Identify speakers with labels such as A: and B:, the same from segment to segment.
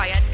A: fired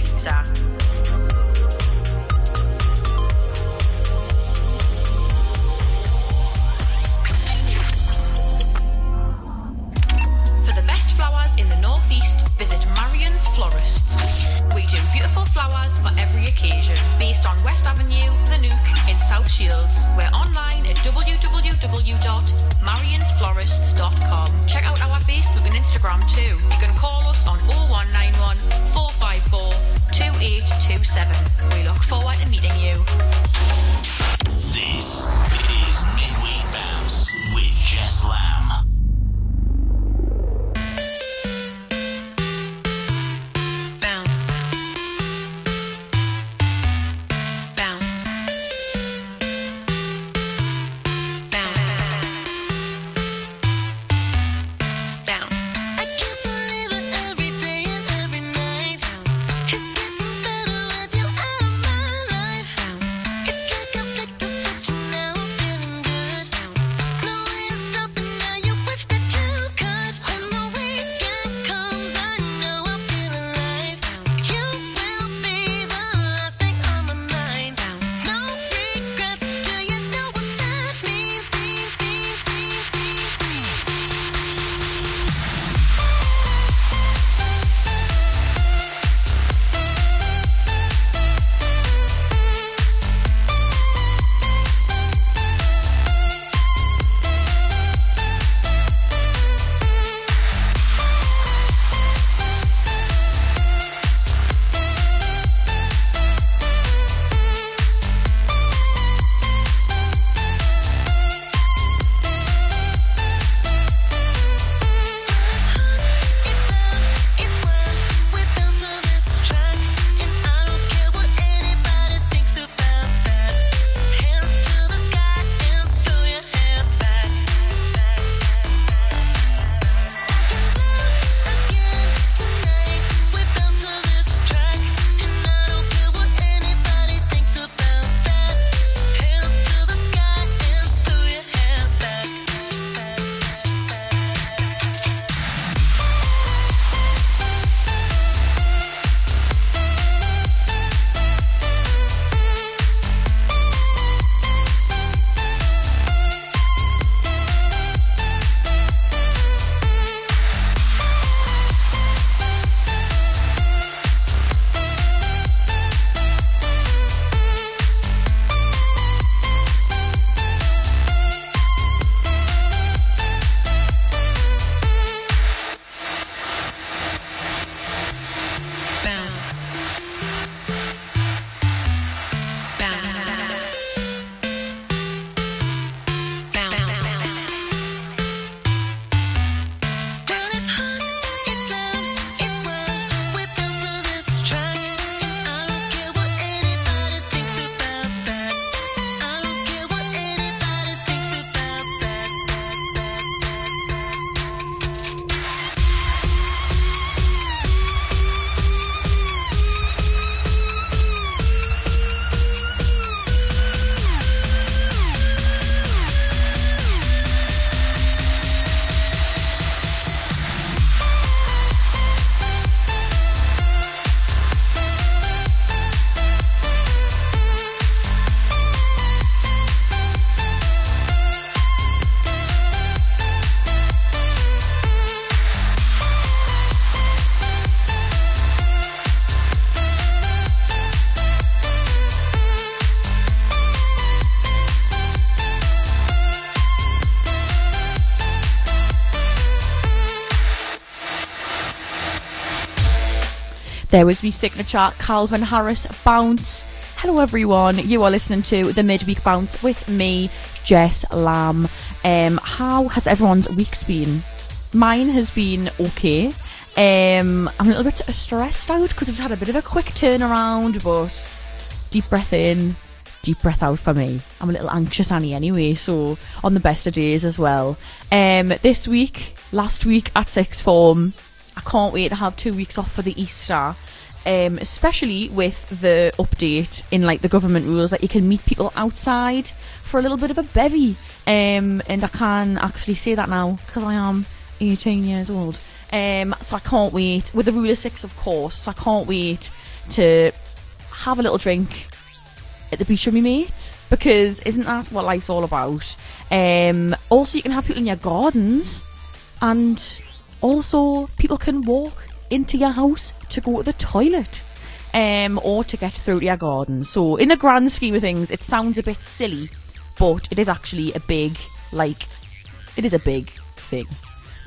B: There was me signature Calvin Harris bounce. Hello everyone, you are listening to the midweek bounce with me, Jess Lamb. Um, how has everyone's weeks been? Mine has been okay. Um, I'm a little bit stressed out because I've had a bit of a quick turnaround, but deep breath in, deep breath out for me. I'm a little anxious, Annie, anyway, so on the best of days as well. Um, this week, last week at sixth form, I can't wait to have two weeks off for the Easter. Um, especially with the update in like the government rules that you can meet people outside for a little bit of a bevy. Um, and I can actually say that now because I am 18 years old. Um, so I can't wait with the rule of Six, of course. So I can't wait to have a little drink at the beach with me mate because isn't that what life's all about? Um, also, you can have people in your gardens, and also people can walk into your house to go to the toilet. Um, or to get through to your garden. So, in the grand scheme of things, it sounds a bit silly, but it is actually a big, like, it is a big thing.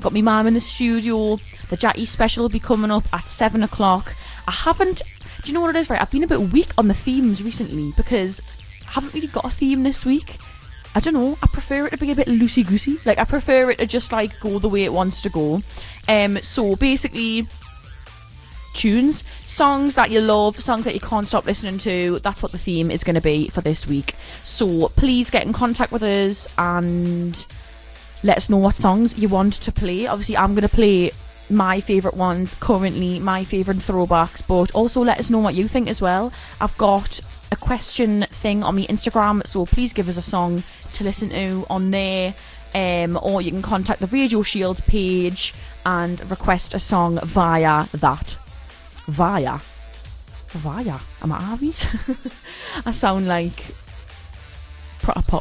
B: Got me mum in the studio. The Jackie special will be coming up at seven o'clock. I haven't. Do you know what it is? Right, I've been a bit weak on the themes recently because I haven't really got a theme this week. I don't know. I prefer it to be a bit loosey goosey. Like I prefer it to just like go the way it wants to go. Um. So basically, tunes, songs that you love, songs that you can't stop listening to. That's what the theme is going to be for this week. So please get in contact with us and let us know what songs you want to play. Obviously, I'm going to play my favourite ones currently, my favourite throwbacks, but also let us know what you think as well. I've got a question thing on my Instagram, so please give us a song to listen to on there. Um, or you can contact the Radio Shield page and request a song via that. Via. Via. Am I avid? I sound like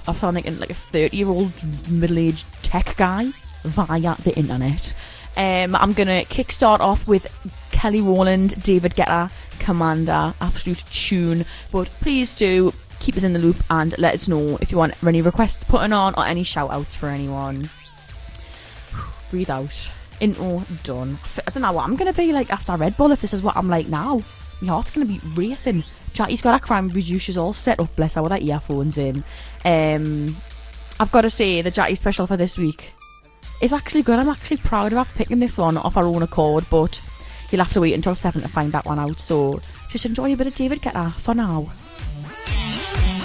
B: I sound like, a- like a 30 year old middle aged tech guy via the internet. Um, I'm gonna kickstart off with Kelly Rowland, David Guetta, Commander, absolute tune. But please do keep us in the loop and let us know if you want any requests putting on or any shout outs for anyone. Breathe out. Intro done. I don't know what I'm gonna be like after Red Bull if this is what I'm like now. My heart's gonna be racing. Chatty's got her cranberry juices all set up, bless her, with her earphones in. Um, I've got to say, the Jackie special for this week is actually good. I'm actually proud of picking this one off our own accord, but you'll have to wait until 7 to find that one out. So just enjoy a bit of David Guetta for now.
C: I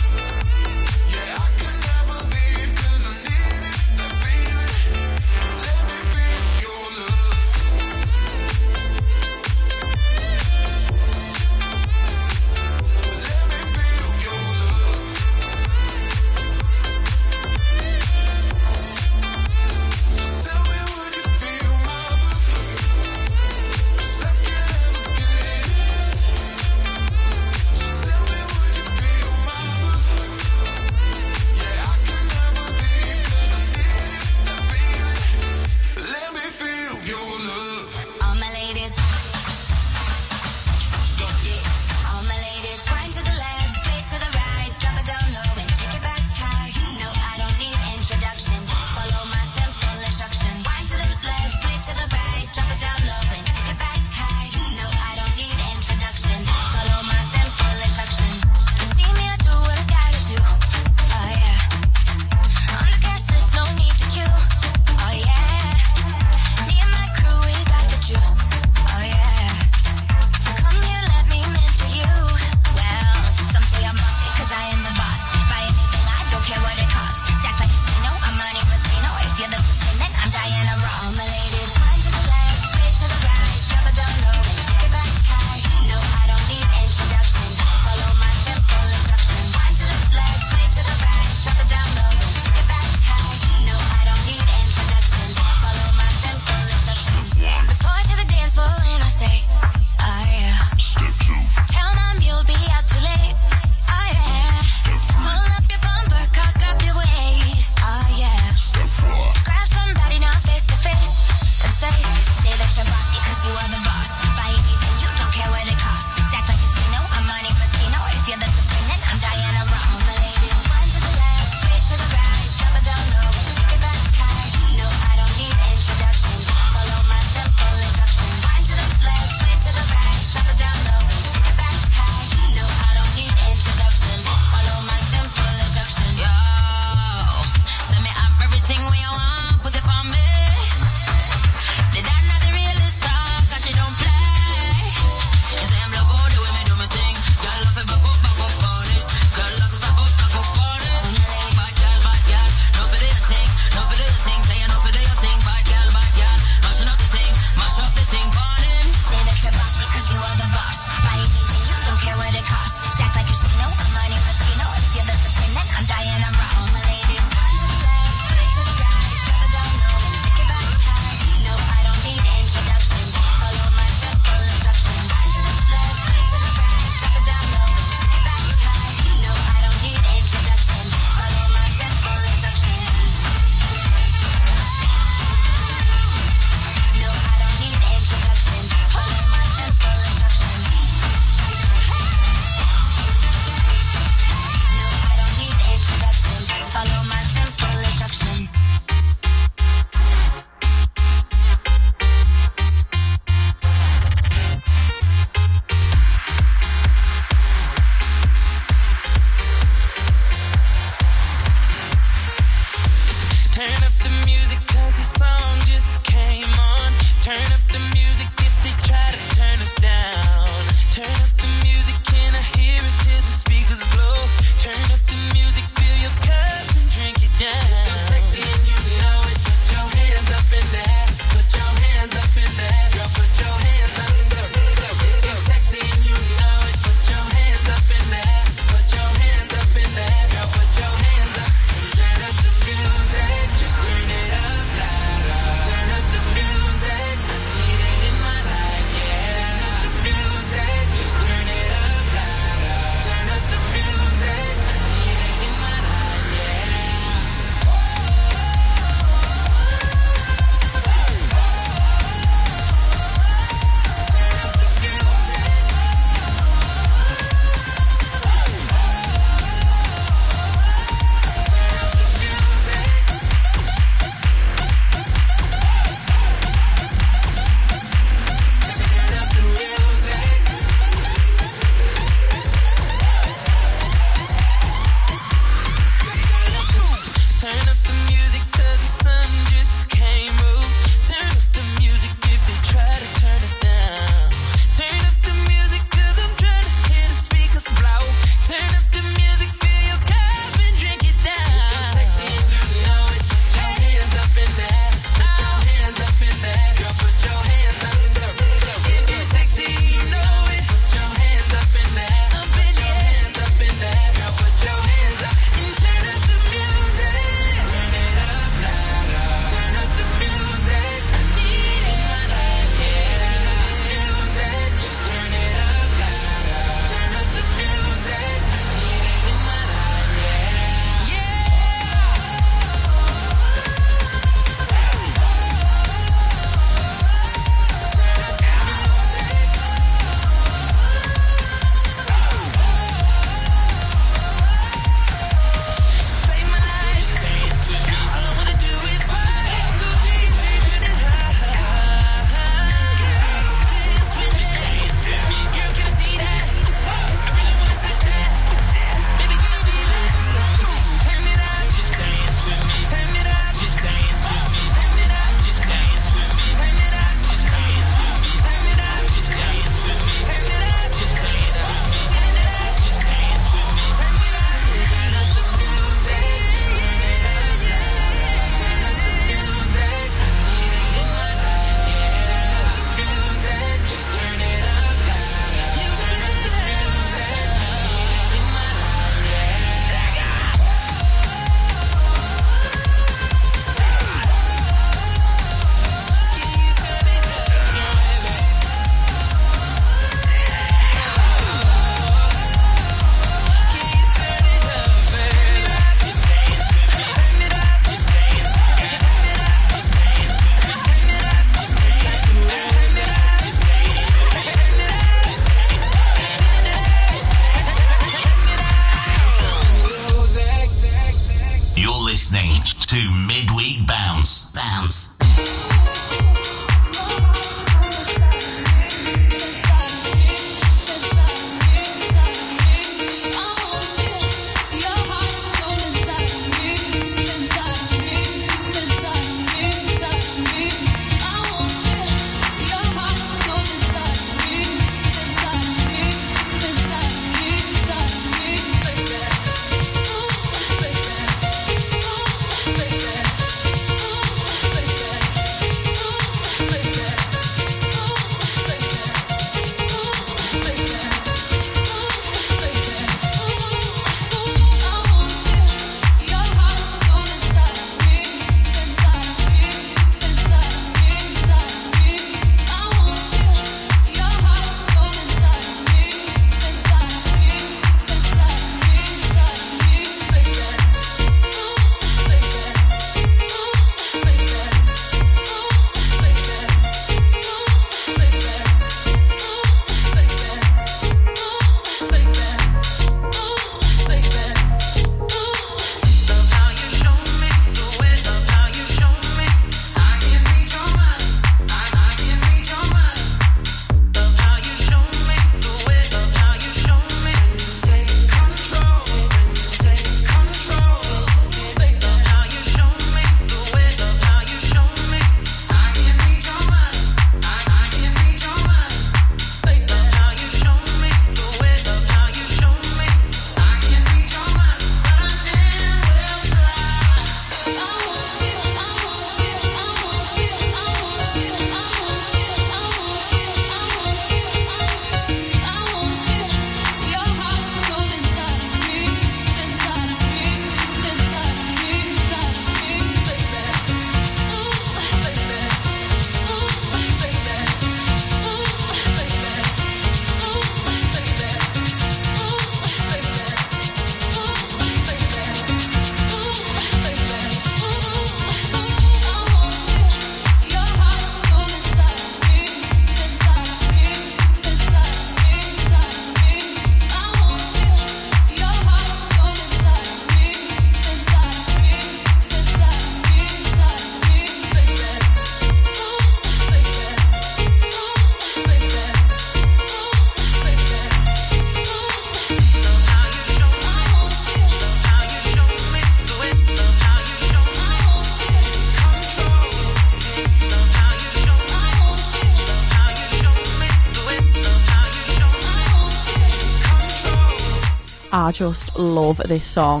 C: just
B: love this song.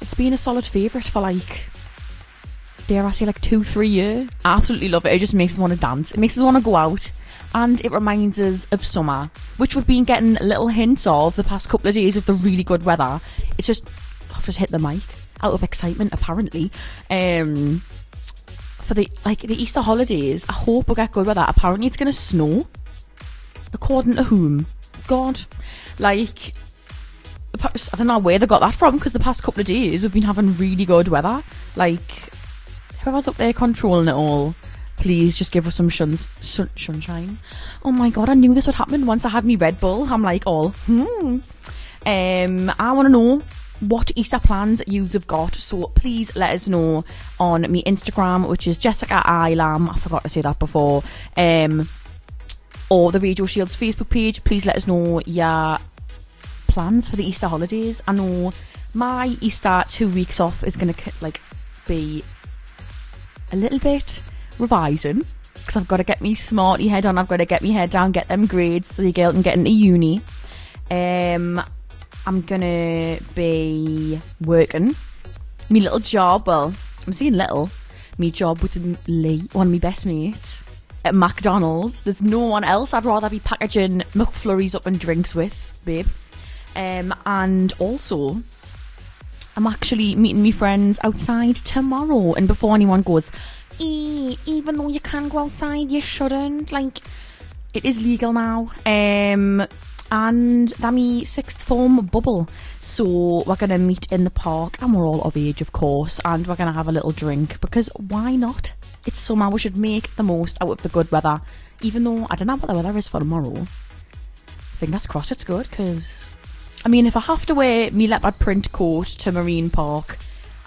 B: It's been a solid favourite for like, dare I say, like two, three years. Absolutely love it. It just makes us want to dance. It makes us want to go out. And it reminds us of summer, which we've been getting little hints of the past couple of days with the really good weather. It's just, I've just hit the mic out of excitement, apparently. Um, for the like the Easter holidays, I hope we get good weather. Apparently, it's going to snow. According to whom? God, like I don't know where they got that from because the past couple of days we've been having really good weather. Like whoever's up there controlling it all, please just give us some sun, sunshine. Oh my god, I knew this would happen once I had me Red Bull. I'm like, all hmm. Um, I want to know what Easter plans you've got. So please let us know on me Instagram, which is Jessica I Lamb. I forgot to say that before. Um, or the Radio Shields Facebook page. Please let us know your plans for the Easter holidays. I know my Easter two weeks off is gonna like be a little bit revising because I've got to get me smarty head on. I've got to get me head down, get them grades so the girl can get into uni. Um, I'm gonna be working me little job. Well, I'm saying little. Me job with Lee, one of my best mates at McDonald's. There's no one else I'd rather be packaging McFlurries up and drinks with, babe. Um, and also, I'm actually meeting my friends outside tomorrow. And before anyone goes, "Eh, even though you can go outside, you shouldn't. Like, it is legal now. Um, and that me sixth form bubble. So we're gonna meet in the park, and we're all of age, of course, and we're gonna have a little drink because why not? It's summer. We should make the most out of the good weather. Even though I don't know what the weather is for tomorrow. Fingers crossed it's good because, I mean, if I have to wear me leopard print coat to Marine Park,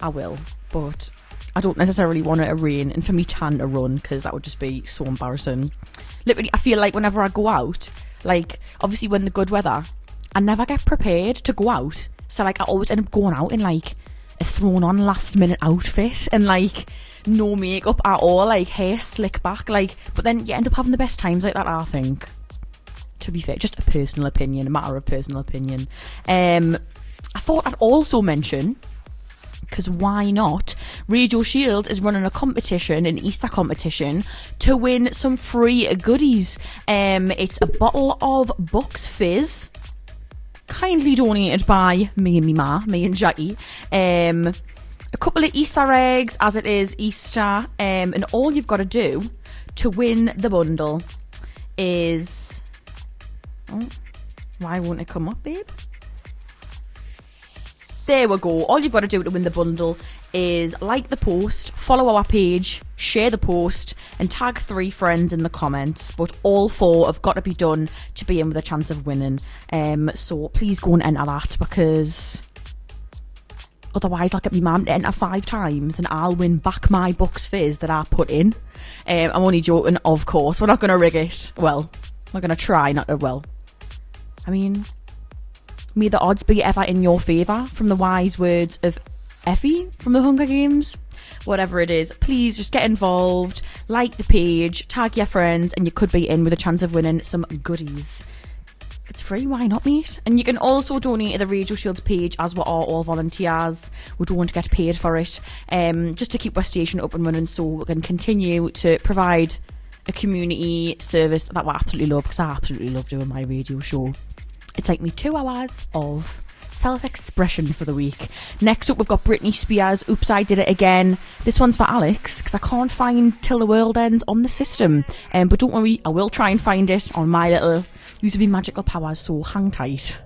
B: I will. But I don't necessarily want it to rain and for me tan to run because that would just be so embarrassing. Literally, I feel like whenever I go out, like obviously when the good weather, I never get prepared to go out. So like I always end up going out in like a thrown on last minute outfit and like no makeup at all, like hair slick back, like but then you end up having the best times like that, I think. To be fair, just a personal opinion, a matter of personal opinion. Um I thought I'd also mention because why not? Radio Shield is running a competition, an Easter competition, to win some free goodies. Um, it's a bottle of Bucks Fizz, kindly donated by me and me ma, me and Jackie. Um, a couple of Easter eggs, as it is Easter, um, and all you've got to do to win the bundle is. Oh, why won't it come up, babe? There we go. All you've got to do to win the bundle is like the post, follow our page, share the post, and tag three friends in the comments. But all four have got to be done to be in with a chance of winning. Um, so please go and enter that because otherwise I'll get my mum to enter five times and I'll win back my Bucks Fizz that I put in. Um, I'm only joking, of course. We're not going to rig it. Well, we're going to try not to. Well, I mean, may the odds be ever in your favour from the wise words of Effie from the Hunger Games. Whatever it is, please just get involved, like the page, tag your friends, and you could be in with a chance of winning some goodies. It's free, why not, mate? And you can also donate to the Radio Shields page as we are all volunteers. We don't want to get paid for it, um, just to keep our station up and running so we can continue to provide a community service that we absolutely love because I absolutely love doing my radio show. It's like me two hours of self expression for the week. Next up, we've got Britney Spears. Oops, I did it again. This one's for Alex because I can't find Till the World Ends on the system. Um, but don't worry, I will try and find it on my little use of me magical powers, so hang tight.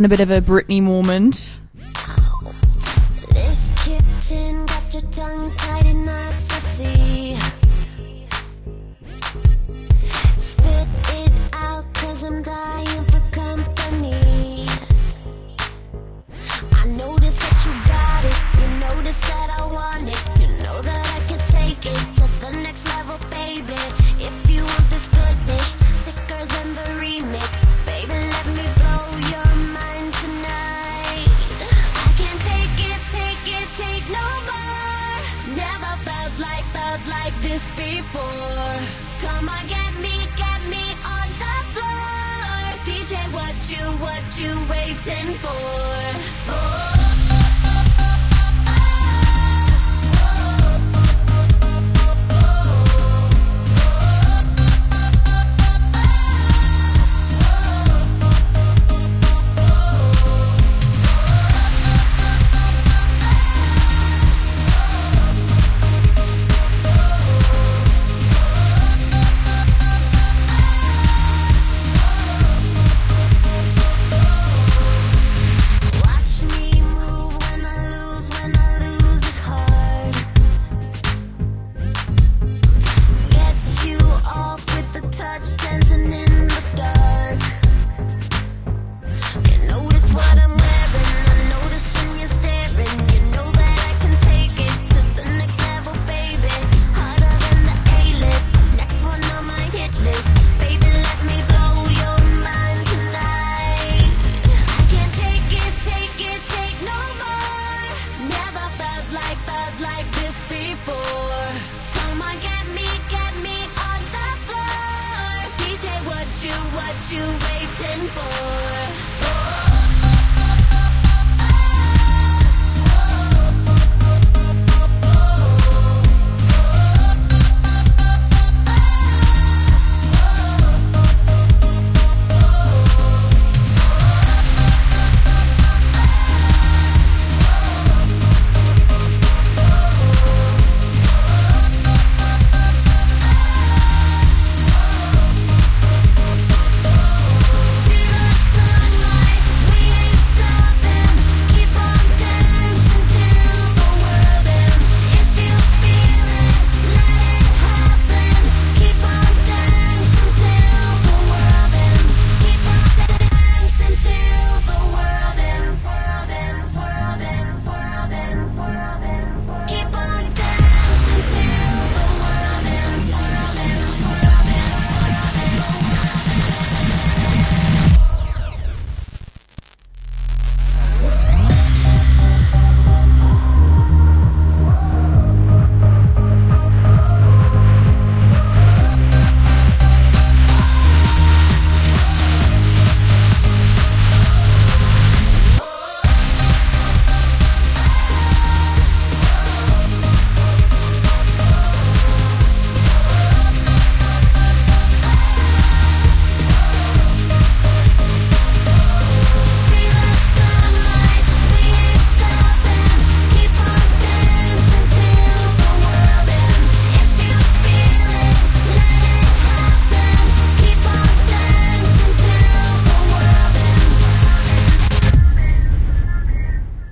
D: having a bit of a Britney moment.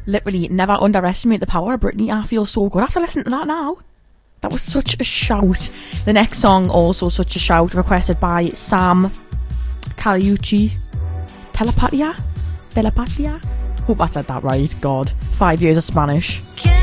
D: literally never underestimate the power of Britney. I feel so good after listening to that now. That was such a shout. The next song, also such a shout, requested by Sam Kali Uchis. Telepatia? Telepatia? Hope I said that right. God, five years of Spanish.
E: Can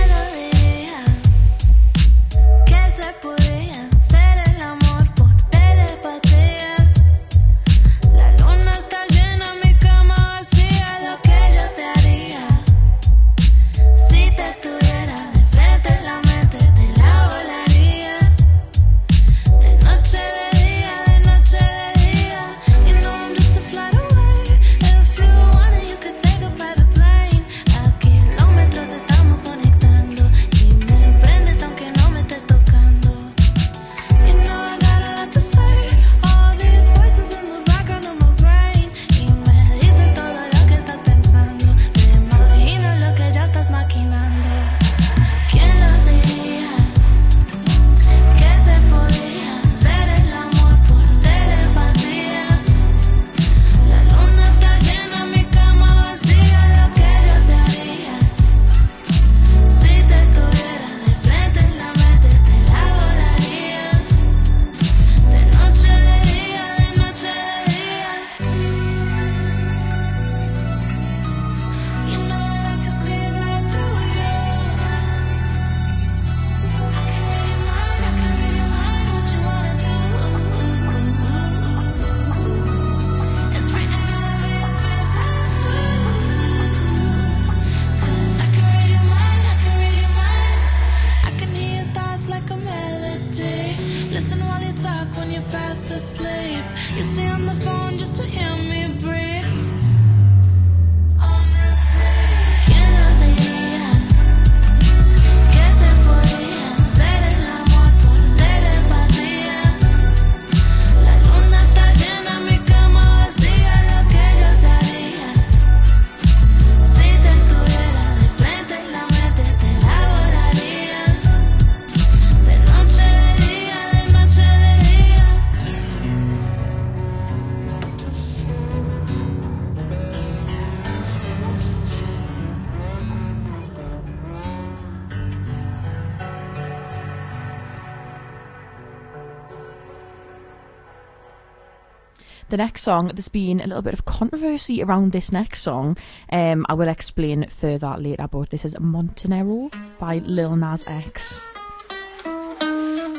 E: The
B: next song, there's been a little bit of controversy around this next song. Um, I will explain further later, but this is Montenero by Lil Nas X.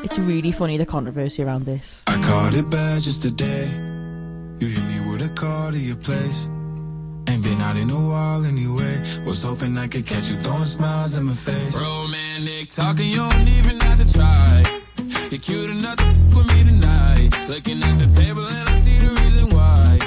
B: It's really funny the controversy around this.
F: I caught it bad just today. You hit me with a call to your place. Ain't been out in a while anyway. Was hoping I could catch you throwing smiles in my face. Romantic talking, you don't even have to try. You're cute enough to with me tonight. Looking at the table and I see the reason why.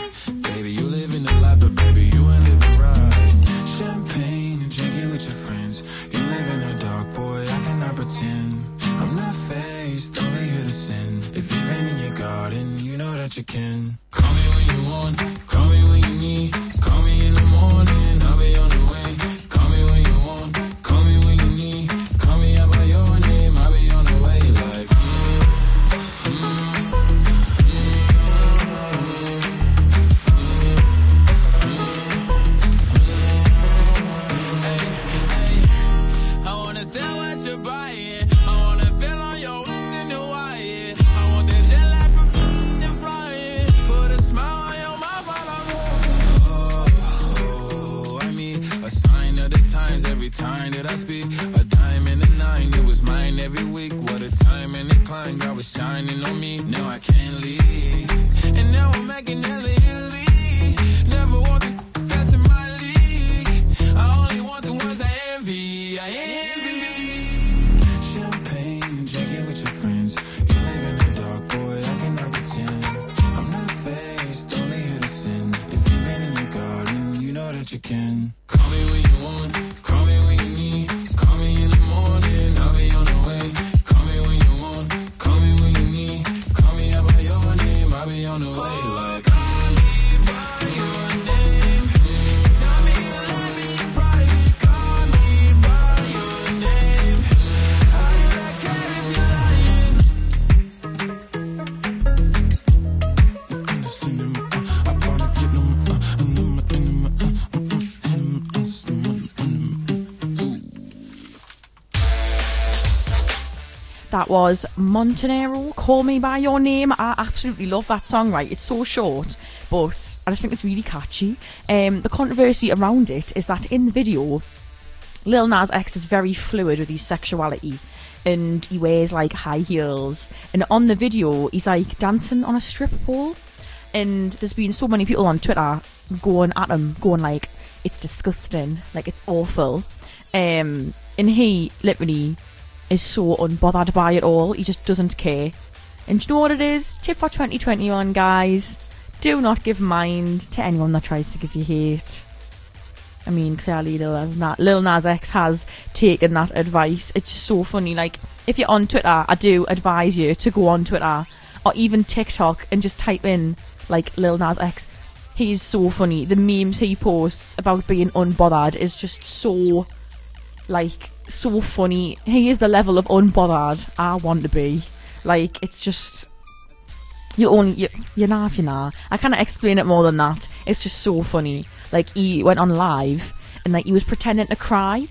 F: Baby, you live in the life, but baby, you ain't living right. Champagne and drinking with your friends. You live in the dark, boy, I cannot pretend. I'm not faced, only here to sin. If you've been in your garden, you know that you can. Call me when you want, call me when you need. Time and climb, God was shining on me. Now I can't leave. And now I'm making hella Italy. Never want the in my league. I only want the ones I envy. I envy. Champagne with your friends. You live in the dark, boy. I cannot pretend. I'm not faced, only here to sin. If you've been in your garden, you know that you can. Call me
B: That was Montenero, Call Me By Your Name. I absolutely love that song, right? It's so short, but I just think it's really catchy. Um, the controversy around it is that in the video, Lil Nas X is very fluid with his sexuality and he wears like high heels. And on the video, he's like dancing on a strip pole. And there's been so many people on Twitter going at him, going like, it's disgusting, like it's awful. Um, and he literally is so unbothered by it all. He just doesn't care. And do you know what it is? Tip for 2021, guys. Do not give mind to anyone that tries to give you hate. I mean, clearly Lil Nas, Na- Lil Nas X has taken that advice. It's just so funny. Like, if you're on Twitter, I do advise you to go on Twitter or even TikTok and just type in, like, Lil Nas X. He's so funny. The memes he posts about being unbothered is just so, like, so funny. He is the level of unbothered I want to be. Like, it's just. You only you you know if you know. I can't explain it more than that. It's just so funny. Like he went on live and like he was pretending to cry,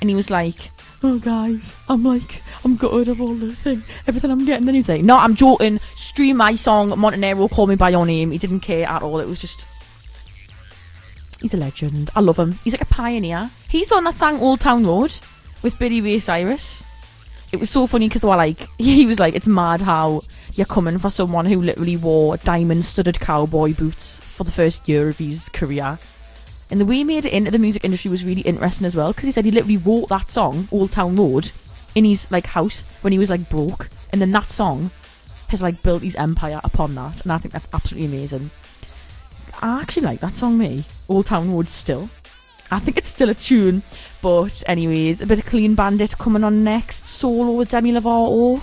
B: and he was like, "Oh guys, I'm like I'm gutted of all the thing, everything I'm getting." And he's like, "No, I'm joking. Stream my song Montenero, Call Me by Your Name." He didn't care at all. It was just. He's a legend. I love him. He's like a pioneer. He's the one that sang Old Town Road with Billy Ray Cyrus. It was so funny because they were like, he was like, it's mad how you're coming for someone who literally wore diamond studded cowboy boots for the first year of his career. And the way he made it into the music industry was really interesting as well because he said he literally wrote that song, Old Town Road, in his like house when he was like broke. And then that song
C: has like built his empire upon that. And I think that's absolutely amazing. I actually like that song, me. Old Town Road still. I think it's still a tune. But anyways, a bit of Clean Bandit coming on next. Solo with Demi Lovato.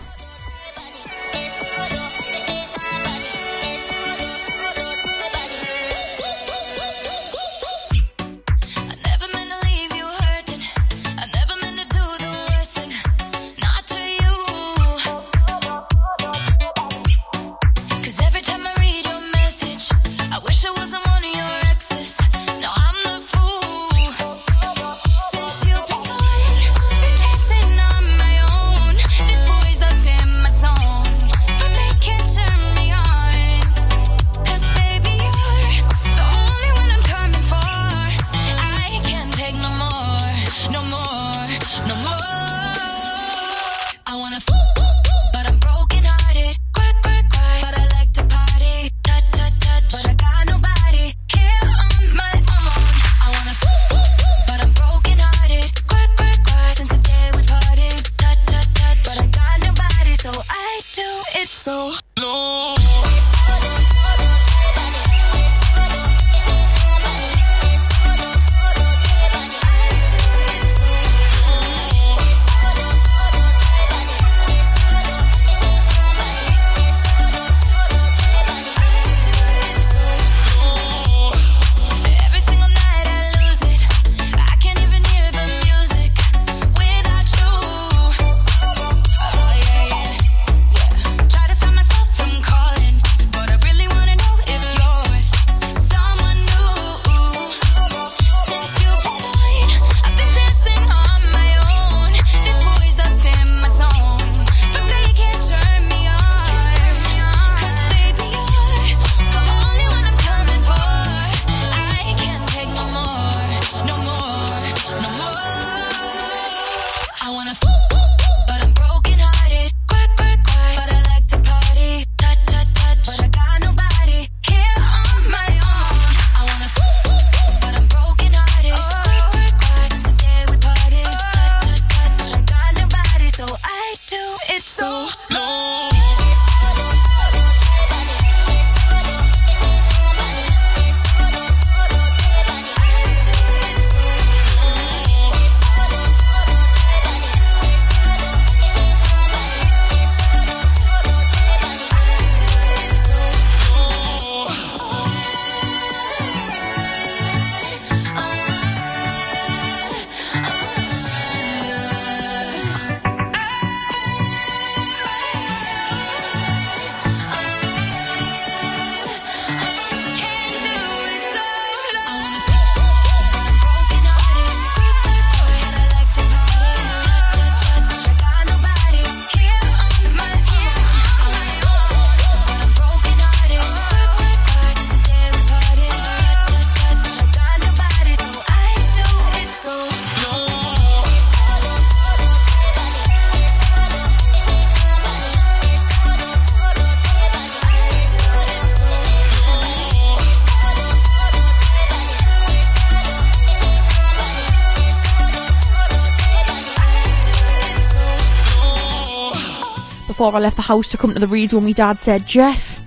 C: before I left the house to come to the reeds when my dad said, Jess,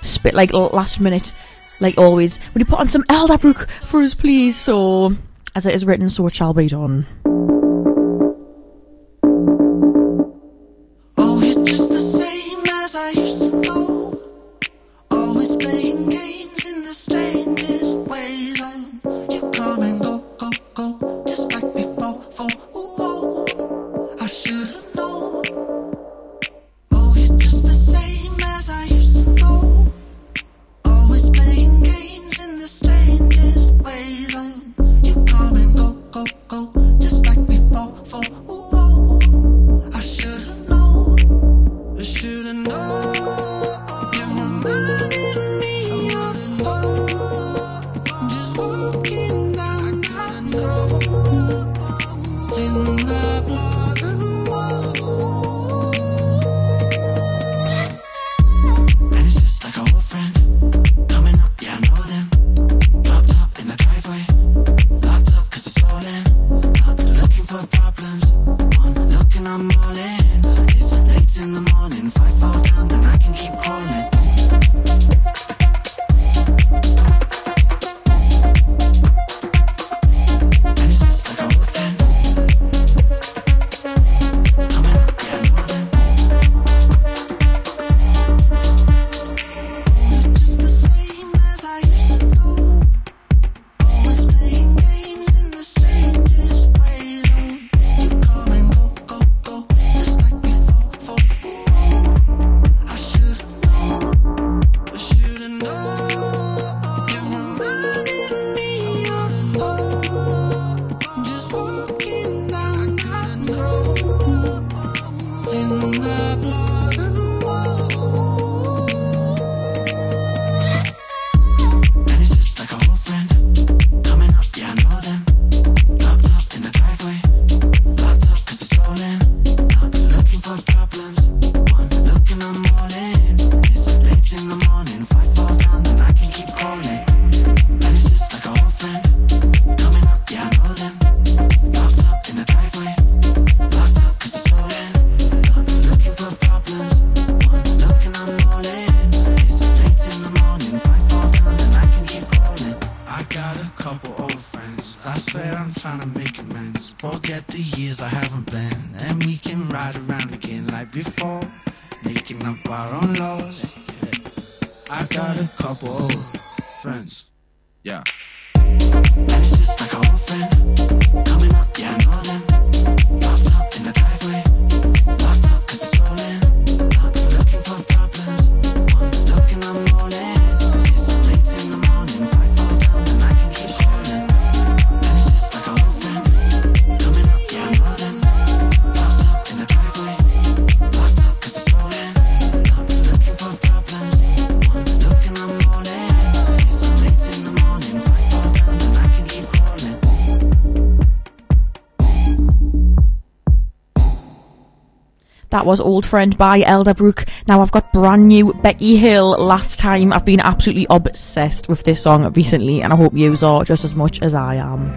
C: spit like last minute, like always, would you put on some Elderbrook for us, please? So, as it is written, so it shall be done.
G: got a couple old friends. I swear I'm trying to make amends.
H: Forget the years I haven't been. And we can ride around again like before. Making up our own laws. I got a couple old friends. Yeah. It's just like an old friend. Coming up, yeah, I know them.
I: That was Old Friend by Elderbrook. Now I've got brand new Becky Hill. Last time I've been absolutely obsessed with this song recently, and I hope you are just as much as I am.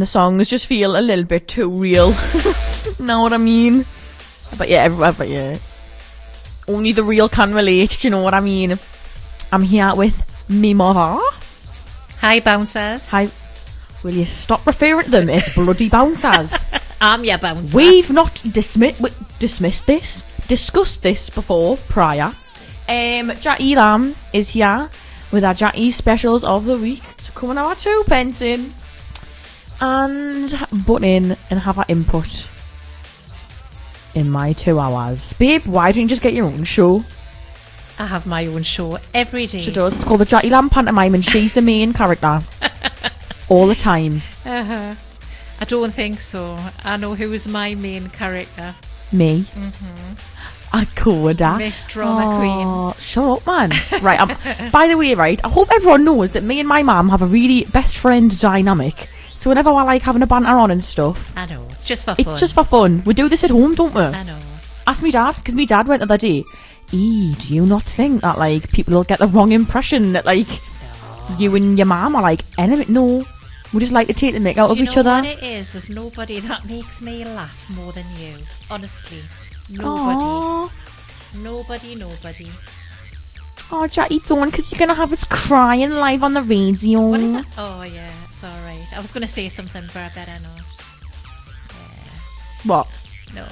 B: and the
I: songs just feel er a little bit too real. know what I mean? But yeah, but yeah, only the real can relate. Do you know what I mean? I'm here with me.
J: Hi, bouncers.
I: Hi. Will you stop referring to them as bloody bouncers?
J: I'm your bouncer.
I: We've not dismi- dismissed this, discussed this before, prior. Um, Jackie Lamb is here with our Jackie specials of the week. So come and have our two pence in and butt in and have our input in my two hours. Babe, why don't you just get your own show?
J: I have my own show every day.
B: She does. It's called the Jackie Lamb pantomime, and she's the main character all the time.
J: Uh-huh. I don't think so. I know who is my main character.
B: Me. Mm-hmm. I could.
J: Miss Drama oh,
B: Queen. Shut up, man. right. I'm, by the way, right. I hope everyone knows that me and my mum have a really best friend dynamic. So whenever I like having a banter on and stuff,
J: I know. It's just for fun.
B: it's just for fun. We do this at home, don't we?
J: I know.
B: Ask me dad, because me dad went the other day. E, do you not think that like people will get the wrong impression that like you and your mum are like enemy? No, we just like to take the mick out
J: Do
B: of
J: you
B: each
J: know
B: other.
J: what it is? There's nobody that makes me laugh more than you. Honestly. Nobody.
B: Aww.
J: Nobody, nobody.
B: Oh, Jackie, don't, because you're gonna have us crying live on the radio.
J: What is it? Oh, yeah. It's alright. I was going to say something, but I better not.
B: What?
J: No.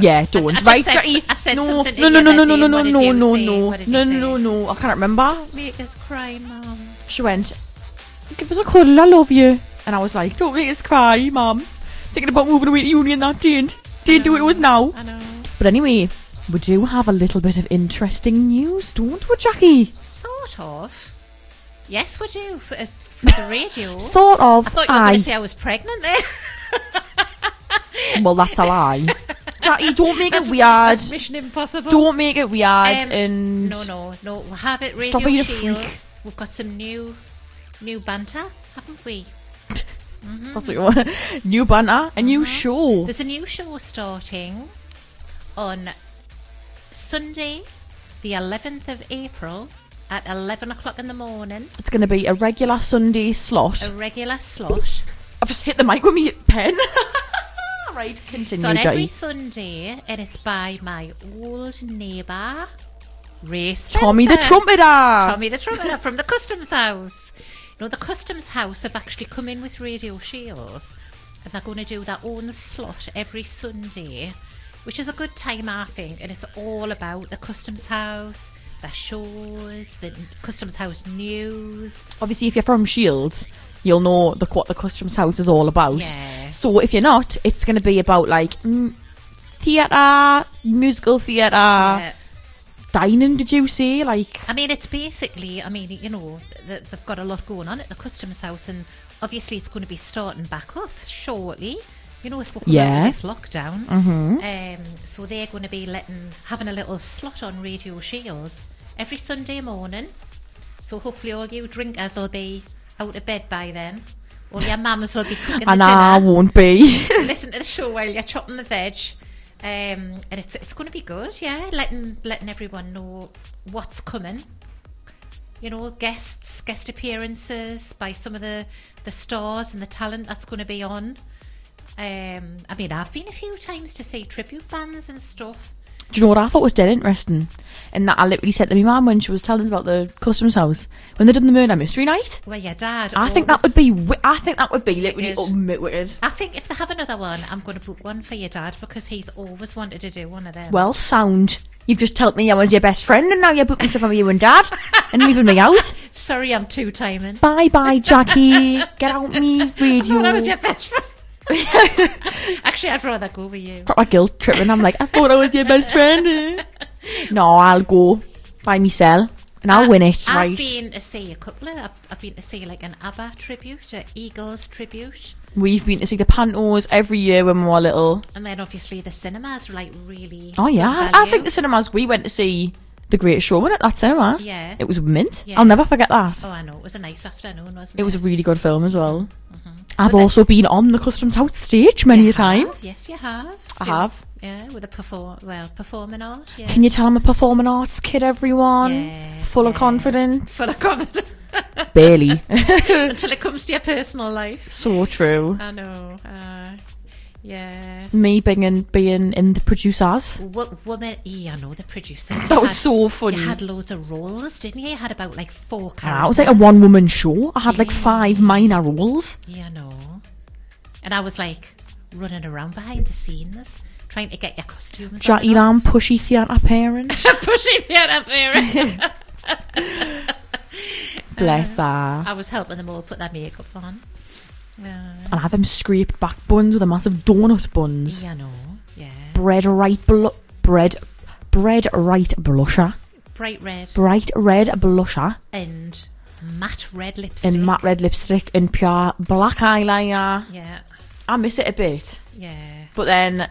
B: Yeah, don't.
J: I just
B: right,
J: said s- I said
B: no, no, no, no, no, no, no, no, no, no, no,
J: What did you
B: no, no, no. I can't remember.
J: Make us cry, Mum.
B: She went, "Give us a cuddle, I love you," and I was like, "Don't make us cry, Mum." Thinking about moving away to uni and that didn't, didn't do it to us now.
J: I know.
B: But anyway, we do have a little bit of interesting news, don't we, Jackie?
J: Sort of. Yes, we do. For, for the radio.
B: Sort of.
J: I thought you were going to say I was pregnant there.
B: Well, that's a lie. Jackie, don't make
J: That's-
B: it weird.
J: That's Mission Impossible.
B: Don't make it weird.
J: Um,
B: and
J: No, no, no. We'll have it
B: Stop
J: radio
B: being a
J: shields. We've got some new, new banter, haven't we? Mm-hmm.
B: that's what you want. New banter, a new mm-hmm. show.
J: There's a new show starting on Sunday, the 11th of April at 11 o'clock in the morning.
B: It's going to be a regular Sunday slot.
J: A regular slot.
B: I've just hit the mic with my pen. right, continue,
J: So on every. Sunday, and it's by my old neighbour, Ray
B: Tommy the trumpeter.
J: Tommy the trumpeter from the Customs House. You know, the Customs House have actually come in with Radio Shields, and they're going to do their own slot every Sunday, which is a good time, I think. And it's all about the Customs House, the shows, the Customs House news.
B: Obviously, if you're from Shields, you'll know the what the customs house is all about.
J: Yeah.
B: So if you're not, it's going to be about like mm, theatre, musical theatre,
J: Yeah.
B: dining. Did you say like?
J: I mean, it's basically, I mean, you know, th- they've got a lot going on at the Customs House, and obviously it's going to be starting back up shortly. You know, come out
B: Yeah.
J: this lockdown, um, so they're going to be letting having a little slot on Radio Shields every Sunday morning. So hopefully, all you drinkers will be out of bed by then. All your mums will be cooking the
B: And I won't be.
J: Listen to the show while you're chopping the veg. Um, and it's it's going to be good, yeah. Letting letting everyone know what's coming. You know, guests, guest appearances by some of the the stars and the talent that's going to be on. Um, I mean, I've been a few times to see tribute bands and stuff.
B: Do you know what I thought was dead interesting? And that I literally said to my mum when she was telling us about the customs house when they did the murder mystery night.
J: Well, yeah, dad.
B: I think that would be. Wi- I think that would be literally ultimate wicked.
J: I think if they have another one, I'm going to book one for your dad because he's always wanted to do one of them.
B: Well, sound. You've just told me I was your best friend, and now you're booking stuff for you and Dad, and leaving me out.
J: sorry, I'm two timing.
B: Bye, bye, Jackie. Get out me radio.
J: that was your best friend. Actually, I'd rather go with you.
B: proper guilt trip, and I'm like, I thought I was your best friend. no, I'll go by myself, and I'll win it.
J: I've
B: right.
J: been to see a couple of. I've, I've been to see like an ABBA tribute, a Eagles tribute,
B: We've been to see the Pantos every year when we were little.
J: and then obviously the cinemas are like really.
B: Oh yeah,
J: good
B: I think the cinemas we went to see the Great Showman at that cinema.
J: Yeah.
B: it was mint.
J: Yeah.
B: I'll never forget that.
J: Oh, I know. It was a nice afternoon, wasn't it?
B: It was a really good film as well.
J: Mm-hmm.
B: I've
J: But
B: also been on the Customs House stage many a time.
J: Have, Yes, you have.
B: I
J: Do-
B: have.
J: Yeah, with a perform. Well, performing art. Yeah.
B: Can you tell I'm a performing arts kid, everyone?
J: Yeah,
B: Full of confidence?
J: Full of confidence
B: Barely.
J: until it comes to your personal life.
B: so true.
J: I know. Uh, yeah.
B: Me being, being in the producers.
J: W- woman, yeah, I know the producers.
B: That was
J: had-
B: so funny.
J: You had loads of roles, didn't you? You had about like four characters.
B: Ah, it was like a one woman show. I had like five minor roles.
J: Yeah, I know. And I was like running around behind the scenes, trying to get your costumes.
B: Jackie Lamb, pushy theatre parent.
J: pushing the other there.
B: Bless her.
J: I was helping them all put their makeup on.
B: And I had them scraped back buns with a massive donut buns.
J: yeah, I know. Yeah,
B: Bread right blu- bread bread right blusher.
J: bright red,
B: bright red blusher,
J: and matte red lipstick.
B: and matte red lipstick, and pure black eyeliner.
J: Yeah,
B: I miss it a bit,
J: yeah.
B: but then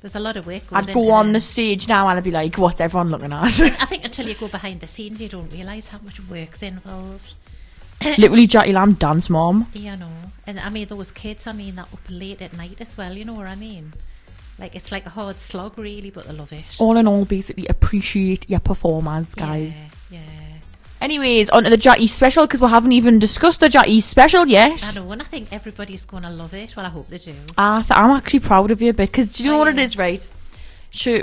J: There's a lot of work.
B: I'd go on
J: it.
B: the stage now and I'd be like, "What's everyone looking at?"
J: I think until you go behind the scenes, you don't realise how much work's involved.
B: Literally, Jackie Lamb dance mom.
J: You know, and I mean those kids. I mean that up late at night as well. You know what I mean? Like it's like a hard slog, really, but they love it.
B: All in all, basically appreciate your performance, guys.
J: Yeah, yeah.
B: Anyways, on to the Jackie special because we haven't even discussed the Jackie special yet.
J: I know, and I think everybody's going to love it. Well, I hope they do.
B: I th- I'm actually proud of you a bit because do you know
J: Oh,
B: what it
J: yeah.
B: is, right? She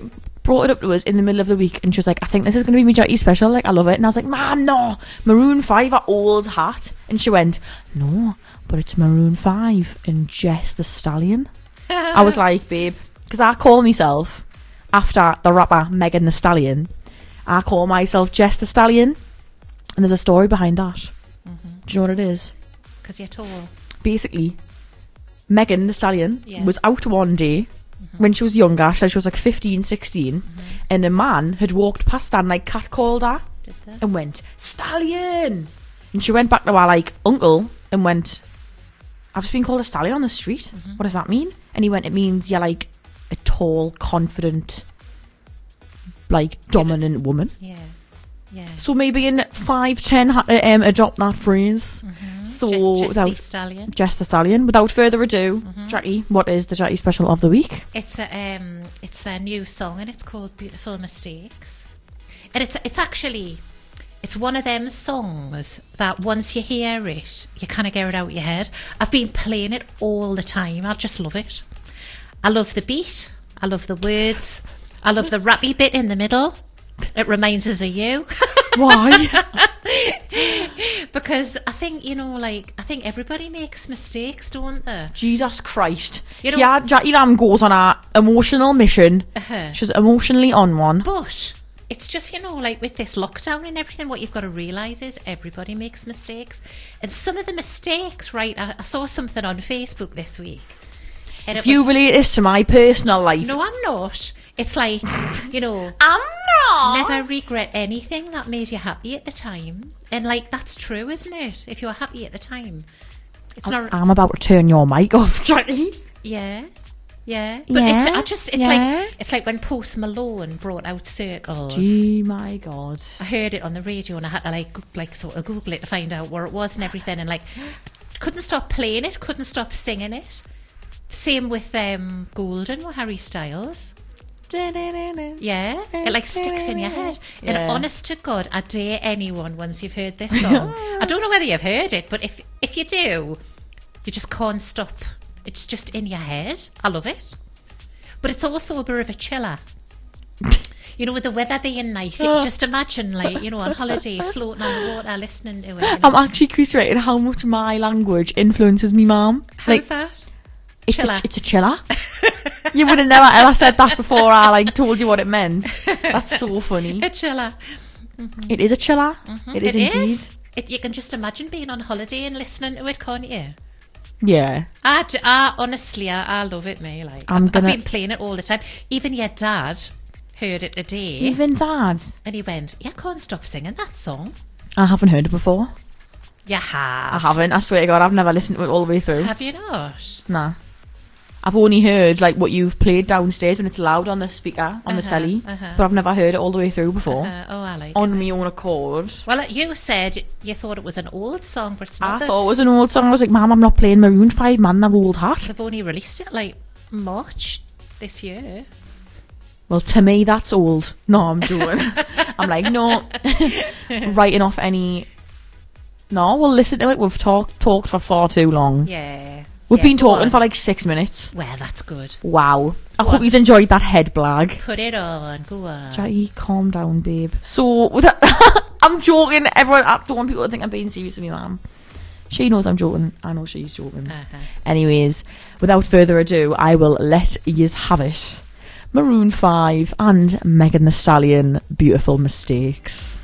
B: brought it up to us in the middle of the week and she was like, I think this is going to be my Jackie special. Like, I love it. And I was like, Mom, no. Maroon 5 are old hat. And she went, No, but it's Maroon 5 and Jess the Stallion. I was like, Babe, because I call myself, after the rapper Megan Thee Stallion, I call myself Jess the Stallion. And there's a story behind that.
J: Mm-hmm.
B: Do you know what it is?
J: Because you're tall.
B: basically Megan Thee Stallion
J: Yeah.
B: was out one day Mm-hmm. when she was younger, so she was like 15, 16, mm-hmm. and a man had walked past her and like catcalled her
J: Did they?
B: and went, Stallion! And she went back to her like uncle and went, I've just been called a stallion on the street. Mm-hmm. What does that mean? And he went, It means you're like a tall, confident, like dominant woman.
J: Yeah, yeah.
B: So maybe in five, ten, to um, adopt that phrase. So
J: just, just
B: without
J: the stallion.
B: Jess the Stallion. Without further ado,
J: Mm-hmm.
B: Jackie, what is the Jackie special of the week?
J: It's a um, it's their new song and it's called "Beautiful Mistakes," and it's it's actually it's one of them songs that once you hear it, you kind of get it out of your head. I've been playing it all the time. I just love it. I love the beat. I love the words. I love the rappy bit in the middle. It remains as a you.
B: Why?
J: because I think, you know, like, I think everybody makes mistakes, don't they?
B: Jesus Christ.
J: You know-
B: yeah, Jackie Lamb goes on a emotional mission.
J: Uh-huh.
B: She's emotionally on one.
J: But it's just, you know, like with this lockdown and everything, what you've got to realise is everybody makes mistakes. And some of the mistakes, right? I, I saw something on Facebook this week. And
B: If you
J: was-
B: relate this to my personal life.
J: No, I'm not. It's like, you know,
B: I'm not.
J: never regret anything that made you happy at the time. And like, that's true, isn't it? If you're happy at the time. It's not.
B: I'm about to turn your mic off, Jackie.
J: Yeah. Yeah. But it's I just it's
B: yeah.
J: like it's like when Post Malone brought out circles.
B: Gee, my God.
J: I heard it on the radio and I had to like go- like sort of Google it to find out where it was and everything and like couldn't stop playing it, couldn't stop singing it. Same with um Golden with Harry Styles. Yeah, it like sticks in your head.
B: Yeah.
J: And honest to God, I dare anyone once you've heard this song. I don't know whether you've heard it, but if if you do, you just can't stop. It's just in your head. I love it, but it's also a bit of a chiller. You know, with the weather being nice, you can just imagine, like, you know, on holiday, floating on the water, listening to it. you know.
B: I'm actually curious how much my language influences me, mum.
J: How's that?
B: It's
J: Chiller.
B: a, it's a chiller. you would have never ever said that before I like told you what it meant. That's so funny.
J: A chiller. Mm-hmm.
B: It is a chiller. Mm-hmm. It is
J: It
B: indeed.
J: is. It, you can just imagine being on holiday and listening to it, can't you?
B: Yeah.
J: I, I- honestly, I, I love it, me. Like
B: I'm
J: I've,
B: gonna-
J: I've been playing it all the time. Even your dad heard it today,
B: Even dad.
J: and he went, "You can't stop singing that song."
B: I haven't heard it before.
J: You have.
B: I haven't. I swear to God, I've never listened to it all the way through.
J: Have you not?
B: Nah. I've only heard like what you've played downstairs when it's loud on the speaker on the
J: Uh-huh,
B: telly,
J: uh-huh.
B: but I've never heard it all the way through before
J: Uh, oh, I like
B: on
J: it.
B: my own accord.
J: Well, you said you thought it was an old song, but it's not.
B: I
J: the-
B: thought it was an old song. I was like, "Mom, I'm not playing Maroon Five, man. They're old hat."
J: They've only released it like March this year.
B: Well, to me, that's old. No, I'm doing. I'm like, no, writing off any. No, we'll listen to it. We've talked talked for far too long.
J: Yeah.
B: We've
J: Yeah,
B: been
J: go
B: talking
J: on.
B: for like six minutes.
J: Well, that's good.
B: Wow. I
J: Go
B: hope
J: on.
B: he's enjoyed that head blag.
J: Put it on. Go on.
B: Jackie, calm down, babe. So, with that, I'm joking. Everyone, I don't want people to think I'm being serious with me, ma'am. She knows I'm joking. I know she's joking.
J: Uh-huh.
B: Anyways, without further ado, I will let yous have it. Maroon 5 and Megan Thee Stallion, Beautiful Mistakes.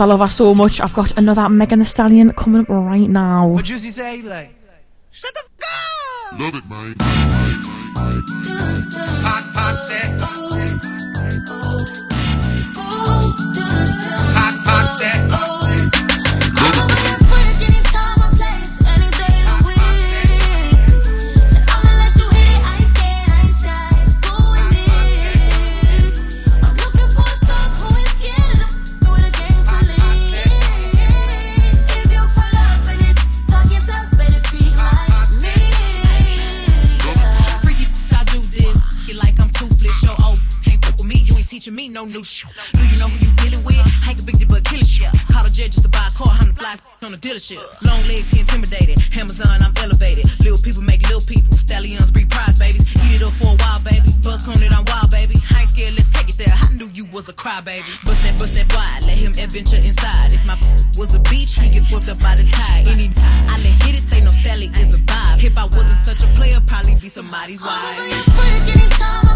B: I love her so much. I've got another Megan Thee Stallion coming up right now.
K: What say? Like, shut the fuck up!
L: Love it, mate.
K: Hot, hot,
M: dealership. Long legs, he intimidated. Amazon, I'm elevated. Little people make little people. Stallions breed prize babies. Eat it up for a while, baby. Buck on it, I'm wild, baby. I ain't scared, let's take it there. I knew you was a crybaby. Bust that, bust that wide. Let him adventure inside. If my was a beach, he get swept up by the tide. Any I let hit it, they know Stally is a vibe. If I wasn't such a player, probably be somebody's wife. I'm a
C: freak anytime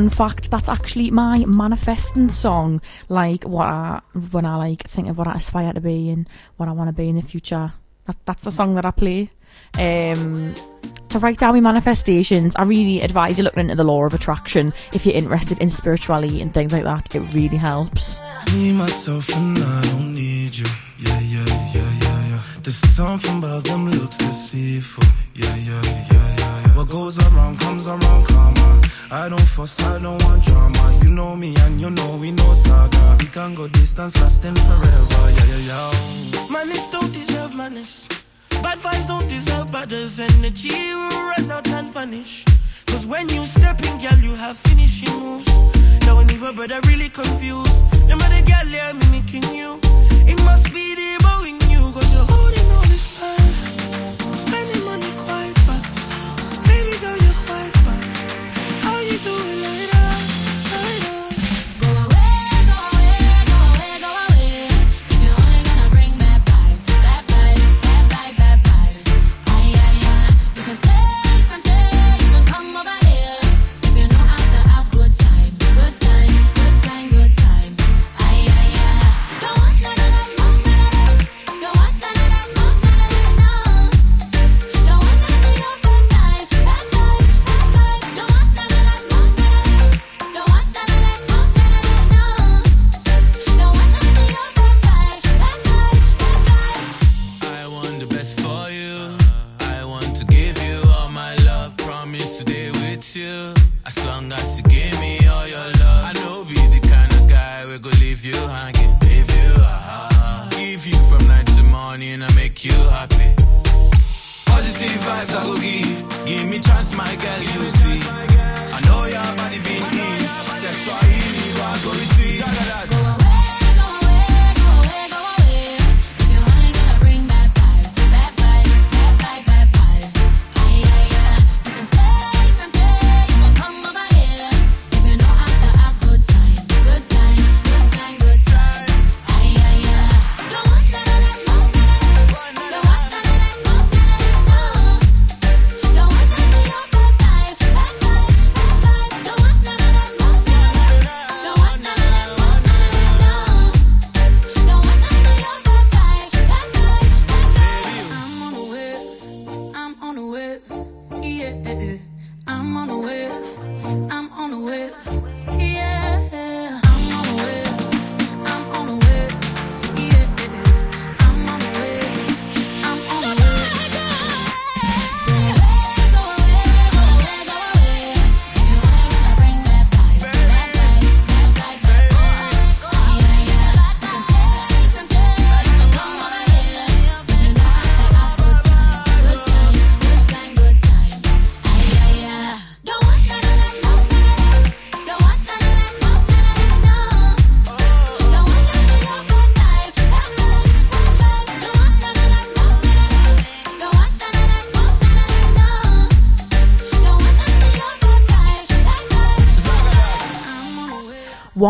B: Fun fact, that's actually my manifesting song. Like what I when I like think of what I aspire to be and what I want to be in the future. That, that's the song that I play. Um, to write down my manifestations, I really advise you looking into the law of attraction if you're interested in spirituality and things like that. It really helps.
C: Me, myself, and I don't need you. Yeah, yeah, yeah, yeah, yeah. There's something about them looks deceitful. Yeah, yeah, yeah, yeah. What goes around comes around, karma. I don't fuss, I don't want drama. You know me and you know we know saga. We can go distance, lasting forever. Yeah, yeah, yeah. Manners don't deserve manners. Bad vibes don't deserve brothers. Energy will run out and vanish. Cause when you step in, girl, you have finishing moves. Now when even brother really confused. The mother girl, yeah, mimicking you. It must be the bow in you. Cause you're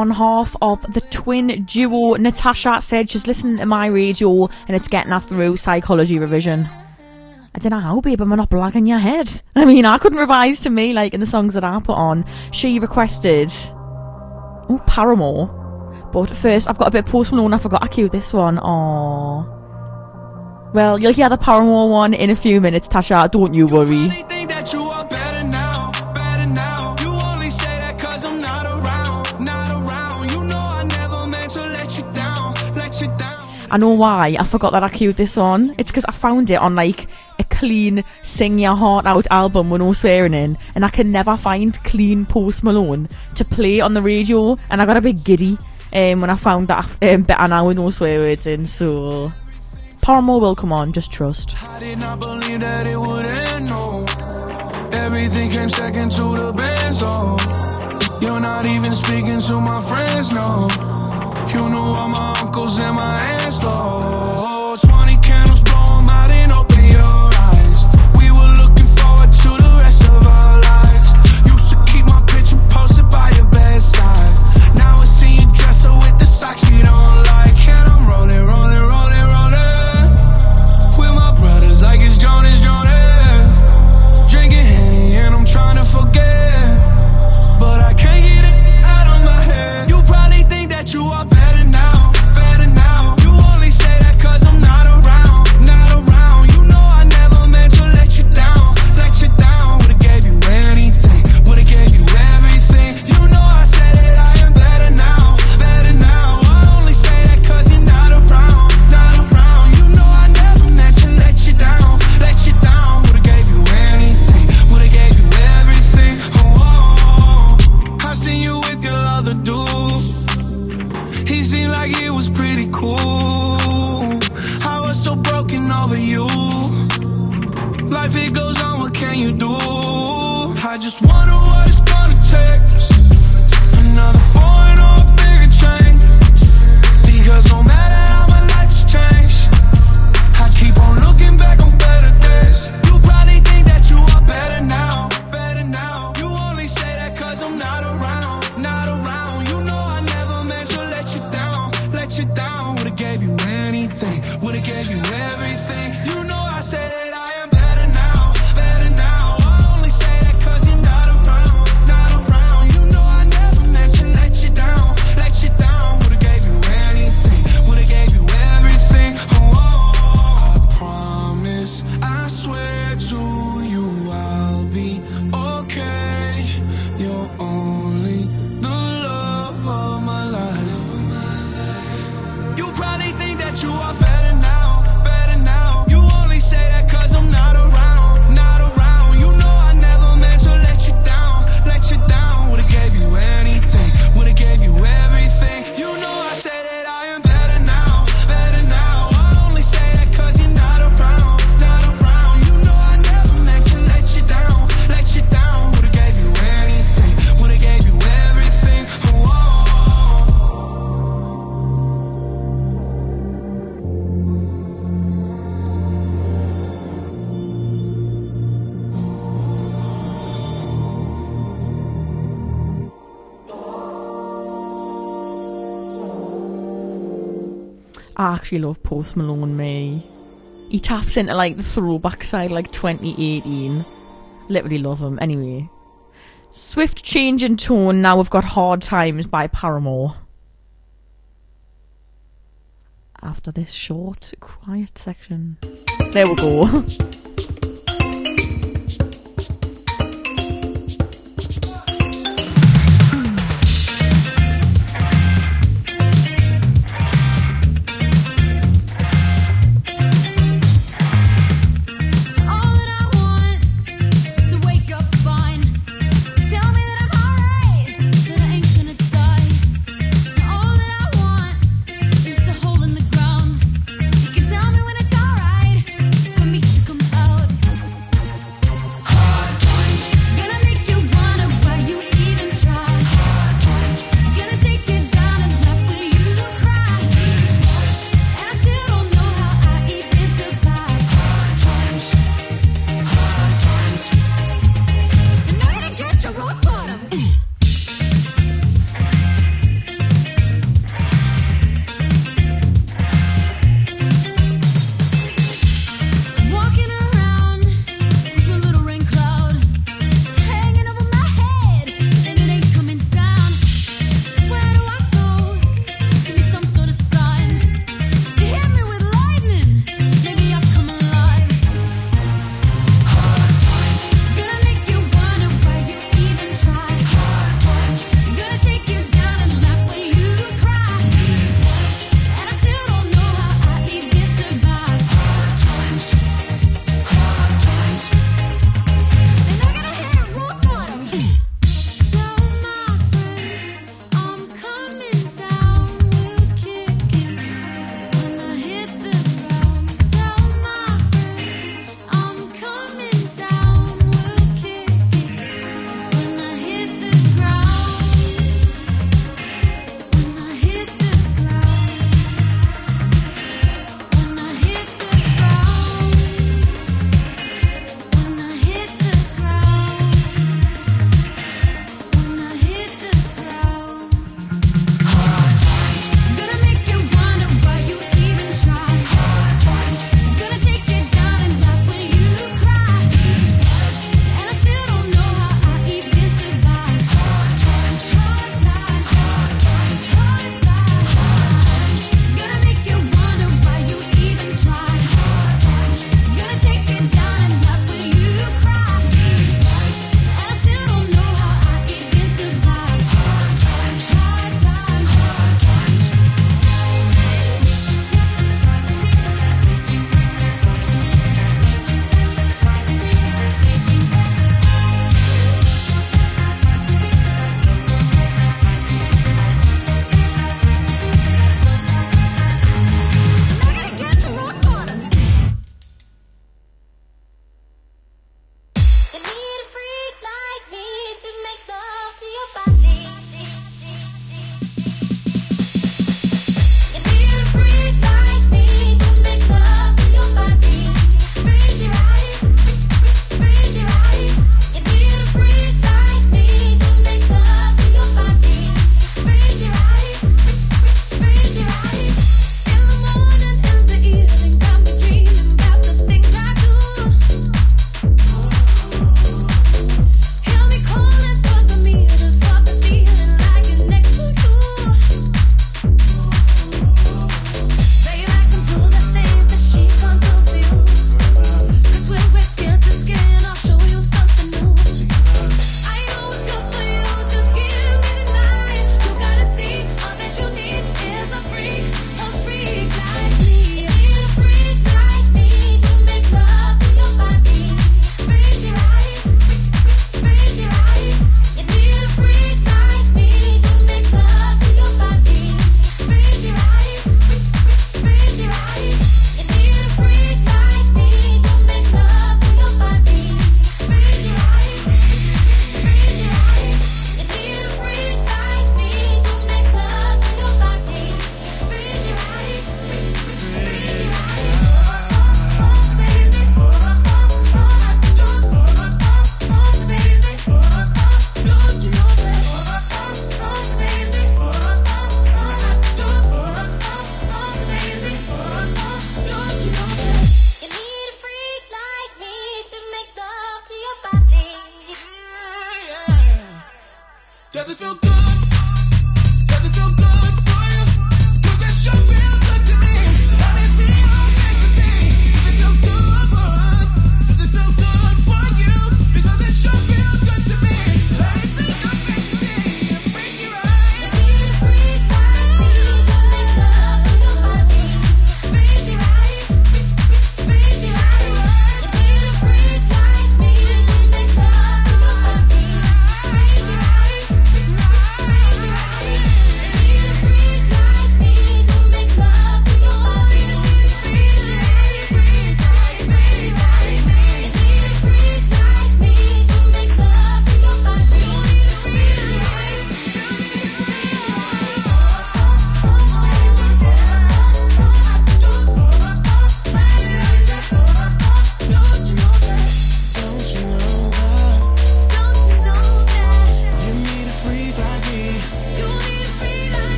B: One half of the twin duo, Natasha, said she's listening to my radio and it's getting her through psychology revision. I don't know how, babe, I'm not blagging your head. I mean, I couldn't revise to me, like, in the songs that I put on. She requested, oh, Paramore. But first, I've got a bit of Post Malone, I forgot I queued this one. Aww. Well, you'll hear the Paramore one in a few minutes, Tasha, don't you worry.
C: I
B: know why. I forgot that I queued this one. It's because I found it on like a clean Sing Your Heart Out album with no swearing in, and I can never find clean Post Malone to play on the radio, and I got a bit giddy um, when I found that um, better now with no swear words in. So Paramore will come on, just trust.
C: Everything came second to the band song. You're not even speaking to my friends, no. You knew all my uncles and my aunts, though.
B: actually love Post Malone, me. He taps into like the throwback side, like 2018. Literally love him. Anyway. Swift change in tone. Now we've got Hard Times by Paramore. After this short, quiet section. There we go.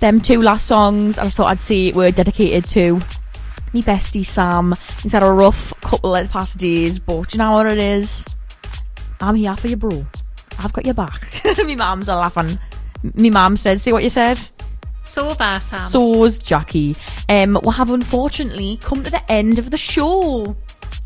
B: them two last songs, I just thought I'd say were dedicated to me bestie Sam. He's had a rough couple of past days, but you know what it is? I'm here for you, bro. I've got your back. me mum's a laughing. Me mum said, see what you said?
J: So far, Sam.
B: So's Jackie. Um, we have unfortunately come to the end of the show.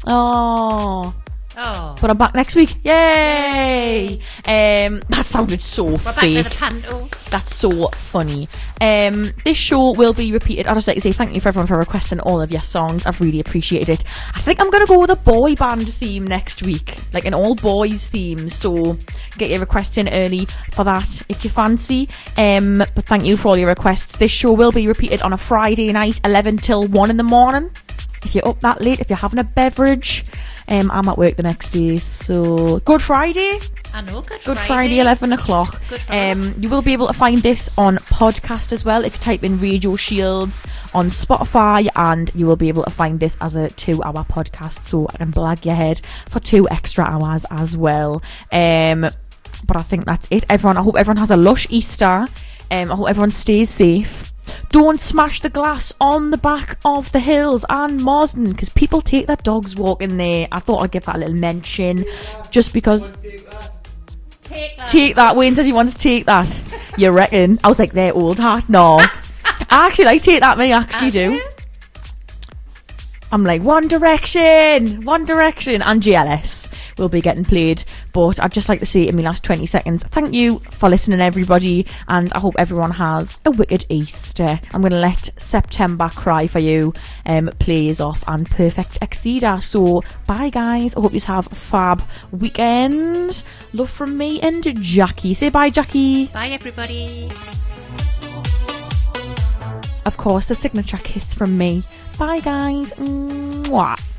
B: Oh.
J: Oh.
B: But I'm back next week. Yay! Um, that sounded so
J: We're back
B: fake.
J: with a panto.
B: That's so funny. Um, this show will be repeated. I'd just like to say thank you for everyone for requesting all of your songs. I've really appreciated it. I think I'm going to go with a boy band theme next week, like an all boys theme. So get your requests in early for that if you fancy. Um, but thank you for all your requests. This show will be repeated on a Friday night, 11 till 1 in the morning. If you're up that late, if you're having a beverage, um, I'm at work the next day. So Good Friday.
J: I know, Good,
B: Good Friday, 11 o'clock.
J: Good
B: um, you will be able to find this on podcast as well if you type in Radio Shields on Spotify, and you will be able to find this as a two hour podcast. So I can blag your head for two extra hours as well. Um, but I think that's it. Everyone, I hope everyone has a lush Easter. Um, I hope everyone stays safe. Don't smash the glass on the back of the hills and Marsden because people take their dogs walking there. I thought I'd give that a little mention just because.
J: Take that.
B: Take that. Wayne says he wants to take that. You reckon? I was like, they're old hat. No. I actually like take that. Me actually do. I'm like One Direction, One Direction, and JLS will be getting played. But I'd just like to say in my last 20 seconds, thank you for listening, everybody, and I hope everyone has a wicked Easter. I'm going to let September Cry for You um, plays off and Perfect Exceeder. So bye, guys. I hope you have a fab weekend. Love from me and Jackie. Say bye, Jackie.
J: Bye, everybody.
B: Of course, the signature kiss from me. Bye, guys. Mwah.